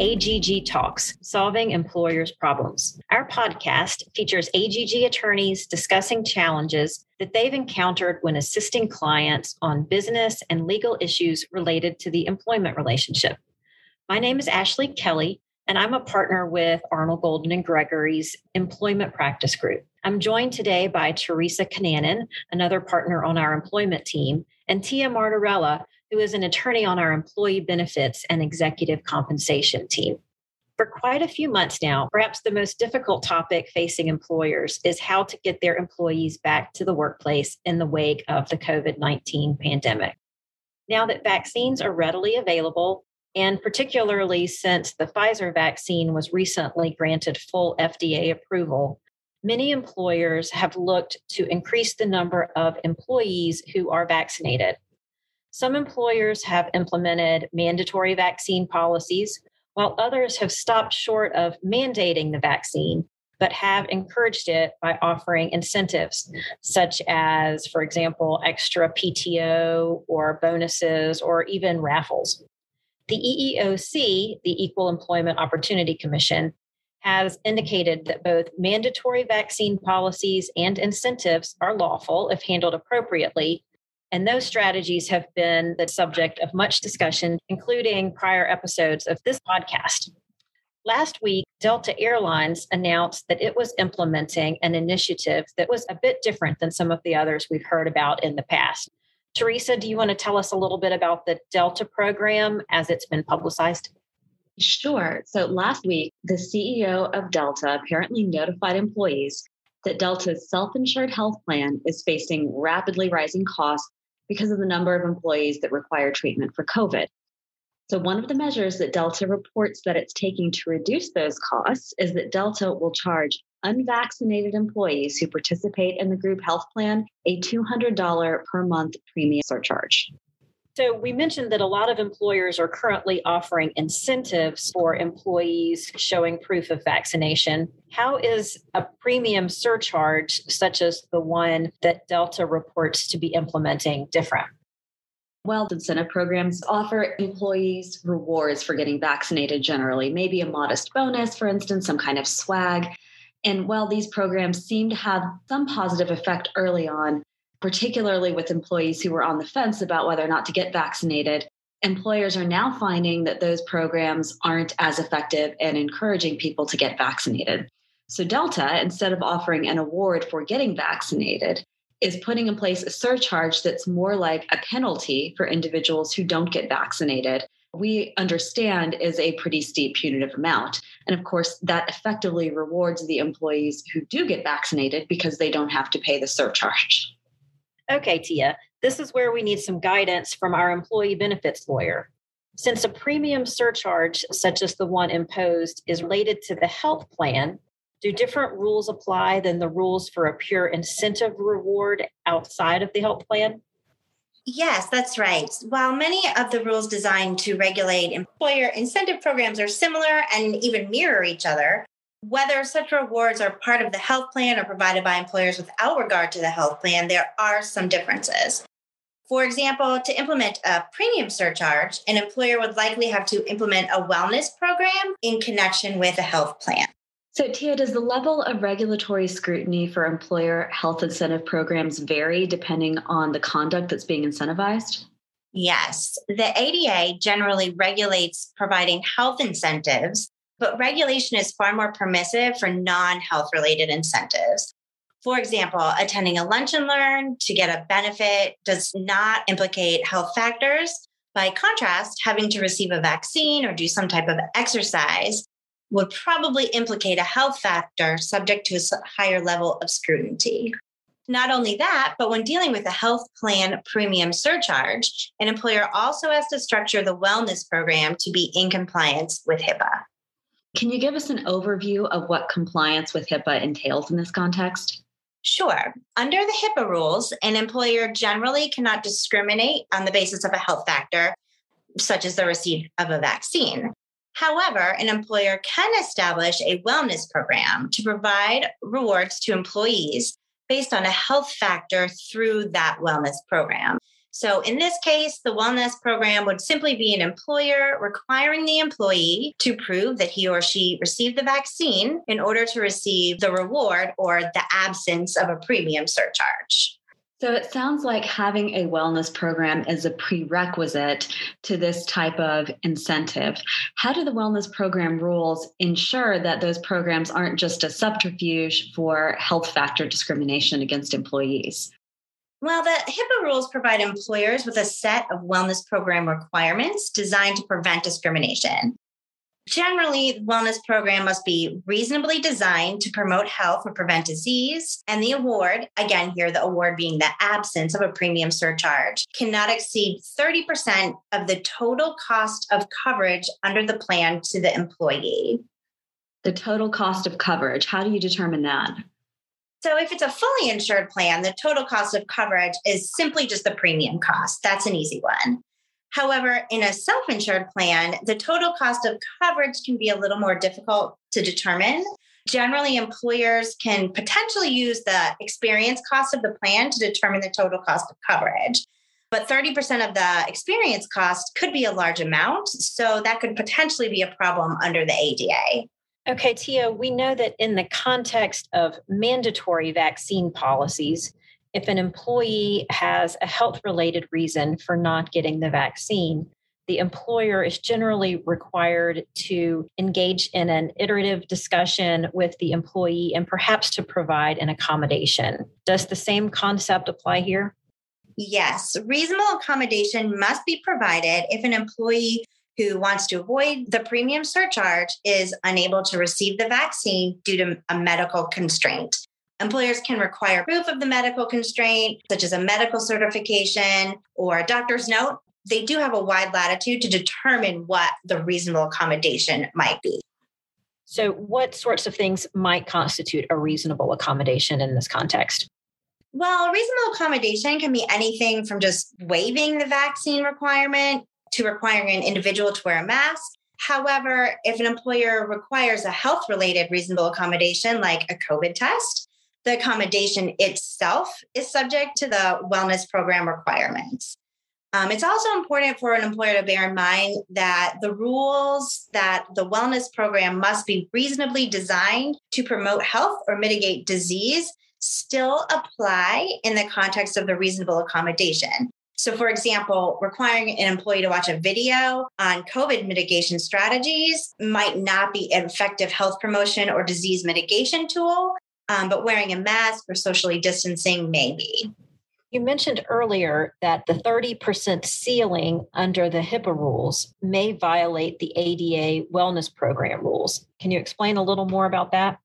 AGG Talks, Solving Employers' Problems. Our podcast features AGG attorneys discussing challenges that they've encountered when assisting clients on business and legal issues related to the employment relationship. My name is Ashley Kelly, and I'm a partner with Arnall Golden and Gregory's Employment Practice Group. I'm joined today by Teresa Cananan, another partner on our employment team, and Tia Martorella, who is an attorney on our employee benefits and executive compensation team. For quite a few months now, perhaps the most difficult topic facing employers is how to get their employees back to the workplace in the wake of the COVID 19 pandemic. Now that vaccines are readily available, and particularly since the Pfizer vaccine was recently granted full FDA approval, many employers have looked to increase the number of employees who are vaccinated. Some employers have implemented mandatory vaccine policies, while others have stopped short of mandating the vaccine, but have encouraged it by offering incentives, such as, for example, extra PTO or bonuses or even raffles. The EEOC, the Equal Employment Opportunity Commission, has indicated that both mandatory vaccine policies and incentives are lawful if handled appropriately, and those strategies have been the subject of much discussion, including prior episodes of this podcast. Last week, Delta Airlines announced that it was implementing an initiative that was a bit different than some of the others we've heard about in the past. Teresa, do you want to tell us a little bit about the Delta program as it's been publicized? Sure. So last week, the CEO of Delta apparently notified employees that Delta's self insured health plan is facing rapidly rising costs because of the number of employees that require treatment for COVID. So, one of the measures that Delta reports that it's taking to reduce those costs is that Delta will charge unvaccinated employees who participate in the group health plan a $200 per month premium surcharge. So, we mentioned that a lot of employers are currently offering incentives for employees showing proof of vaccination. How is a premium surcharge, such as the one that Delta reports to be implementing, different? Well, incentive programs offer employees rewards for getting vaccinated generally, maybe a modest bonus, for instance, some kind of swag. And while these programs seem to have some positive effect early on, particularly with employees who were on the fence about whether or not to get vaccinated, employers are now finding that those programs aren't as effective in encouraging people to get vaccinated. So, Delta, instead of offering an award for getting vaccinated, is putting in place a surcharge that's more like a penalty for individuals who don't get vaccinated. We understand is a pretty steep punitive amount. And of course, that effectively rewards the employees who do get vaccinated because they don't have to pay the surcharge. Okay, Tia, this is where we need some guidance from our employee benefits lawyer. Since a premium surcharge, such as the one imposed, is related to the health plan, do different rules apply than the rules for a pure incentive reward outside of the health plan? Yes, that's right. While many of the rules designed to regulate employer incentive programs are similar and even mirror each other, whether such rewards are part of the health plan or provided by employers without regard to the health plan, there are some differences. For example, to implement a premium surcharge, an employer would likely have to implement a wellness program in connection with a health plan. So, Tia, does the level of regulatory scrutiny for employer health incentive programs vary depending on the conduct that's being incentivized? Yes. The ADA generally regulates providing health incentives but regulation is far more permissive for non health related incentives. For example, attending a lunch and learn to get a benefit does not implicate health factors. By contrast, having to receive a vaccine or do some type of exercise would probably implicate a health factor subject to a higher level of scrutiny. Not only that, but when dealing with a health plan premium surcharge, an employer also has to structure the wellness program to be in compliance with HIPAA. Can you give us an overview of what compliance with HIPAA entails in this context? Sure. Under the HIPAA rules, an employer generally cannot discriminate on the basis of a health factor, such as the receipt of a vaccine. However, an employer can establish a wellness program to provide rewards to employees based on a health factor through that wellness program. So, in this case, the wellness program would simply be an employer requiring the employee to prove that he or she received the vaccine in order to receive the reward or the absence of a premium surcharge. So it sounds like having a wellness program is a prerequisite to this type of incentive. How do the wellness program rules ensure that those programs aren't just a subterfuge for health factor discrimination against employees? Well, the HIPAA rules provide employers with a set of wellness program requirements designed to prevent discrimination. Generally, the wellness program must be reasonably designed to promote health or prevent disease. And the award, again, here, the award being the absence of a premium surcharge, cannot exceed 30% of the total cost of coverage under the plan to the employee. The total cost of coverage, how do you determine that? So, if it's a fully insured plan, the total cost of coverage is simply just the premium cost. That's an easy one. However, in a self insured plan, the total cost of coverage can be a little more difficult to determine. Generally, employers can potentially use the experience cost of the plan to determine the total cost of coverage. But 30% of the experience cost could be a large amount. So that could potentially be a problem under the ADA. Okay, Tia, we know that in the context of mandatory vaccine policies, if an employee has a health related reason for not getting the vaccine, the employer is generally required to engage in an iterative discussion with the employee and perhaps to provide an accommodation. Does the same concept apply here? Yes, reasonable accommodation must be provided if an employee who wants to avoid the premium surcharge is unable to receive the vaccine due to a medical constraint. Employers can require proof of the medical constraint, such as a medical certification or a doctor's note. They do have a wide latitude to determine what the reasonable accommodation might be. So, what sorts of things might constitute a reasonable accommodation in this context? Well, reasonable accommodation can be anything from just waiving the vaccine requirement to requiring an individual to wear a mask. However, if an employer requires a health related reasonable accommodation like a COVID test, the accommodation itself is subject to the wellness program requirements. Um, it's also important for an employer to bear in mind that the rules that the wellness program must be reasonably designed to promote health or mitigate disease still apply in the context of the reasonable accommodation. So, for example, requiring an employee to watch a video on COVID mitigation strategies might not be an effective health promotion or disease mitigation tool, um, but wearing a mask or socially distancing may be. You mentioned earlier that the 30% ceiling under the HIPAA rules may violate the ADA wellness program rules. Can you explain a little more about that?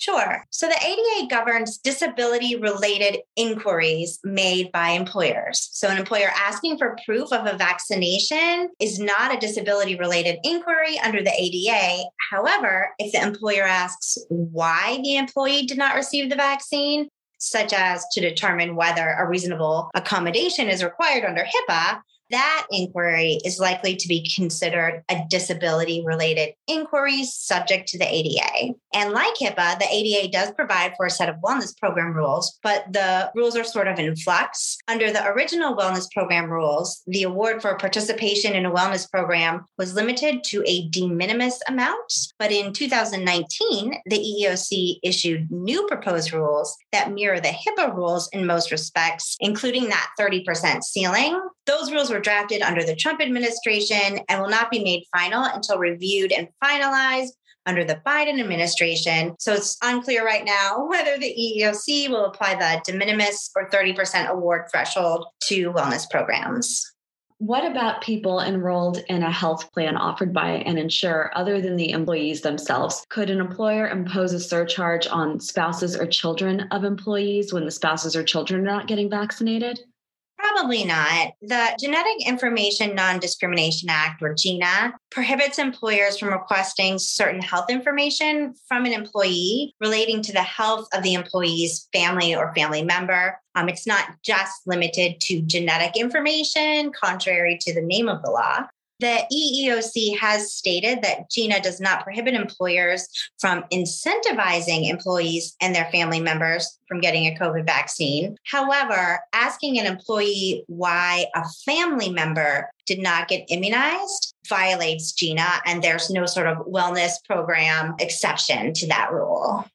Sure. So the ADA governs disability related inquiries made by employers. So an employer asking for proof of a vaccination is not a disability related inquiry under the ADA. However, if the employer asks why the employee did not receive the vaccine, such as to determine whether a reasonable accommodation is required under HIPAA, that inquiry is likely to be considered a disability related inquiry subject to the ADA. And like HIPAA, the ADA does provide for a set of wellness program rules, but the rules are sort of in flux. Under the original wellness program rules, the award for participation in a wellness program was limited to a de minimis amount. But in 2019, the EEOC issued new proposed rules that mirror the HIPAA rules in most respects, including that 30% ceiling. Those rules were were drafted under the Trump administration and will not be made final until reviewed and finalized under the Biden administration. So it's unclear right now whether the EEOC will apply the de minimis or 30% award threshold to wellness programs. What about people enrolled in a health plan offered by an insurer other than the employees themselves? Could an employer impose a surcharge on spouses or children of employees when the spouses or children are not getting vaccinated? Probably not. The Genetic Information Non Discrimination Act, or GINA, prohibits employers from requesting certain health information from an employee relating to the health of the employee's family or family member. Um, it's not just limited to genetic information, contrary to the name of the law. The EEOC has stated that GINA does not prohibit employers from incentivizing employees and their family members from getting a COVID vaccine. However, asking an employee why a family member did not get immunized violates GINA, and there's no sort of wellness program exception to that rule.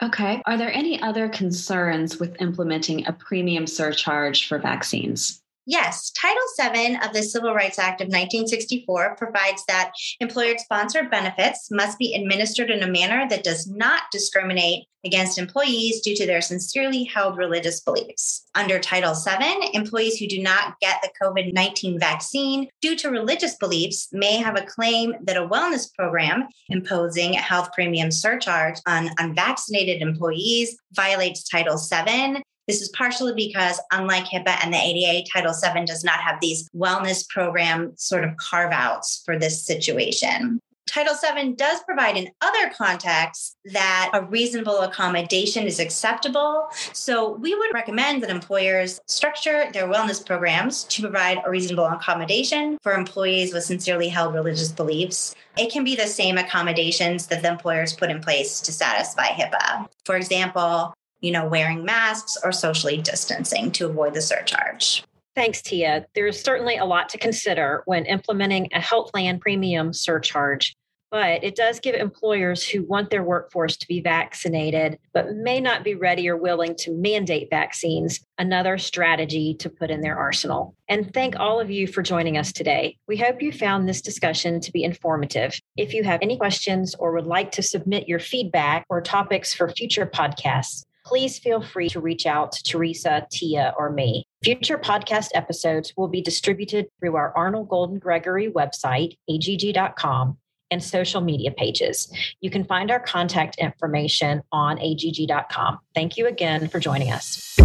Okay. Are there any other concerns with implementing a premium surcharge for vaccines? Yes, Title VII of the Civil Rights Act of 1964 provides that employer sponsored benefits must be administered in a manner that does not discriminate against employees due to their sincerely held religious beliefs. Under Title VII, employees who do not get the COVID 19 vaccine due to religious beliefs may have a claim that a wellness program imposing a health premium surcharge on unvaccinated employees violates Title VII this is partially because, unlike HIPAA and the ADA, Title VII does not have these wellness program sort of carve outs for this situation. Title VII does provide in other contexts that a reasonable accommodation is acceptable. So we would recommend that employers structure their wellness programs to provide a reasonable accommodation for employees with sincerely held religious beliefs. It can be the same accommodations that the employers put in place to satisfy HIPAA. For example, you know, wearing masks or socially distancing to avoid the surcharge. Thanks, Tia. There's certainly a lot to consider when implementing a health plan premium surcharge, but it does give employers who want their workforce to be vaccinated, but may not be ready or willing to mandate vaccines, another strategy to put in their arsenal. And thank all of you for joining us today. We hope you found this discussion to be informative. If you have any questions or would like to submit your feedback or topics for future podcasts, please feel free to reach out to Teresa, Tia, or me. Future podcast episodes will be distributed through our Arnall Golden Gregory website, agg.com, and social media pages. You can find our contact information on agg.com. Thank you again for joining us.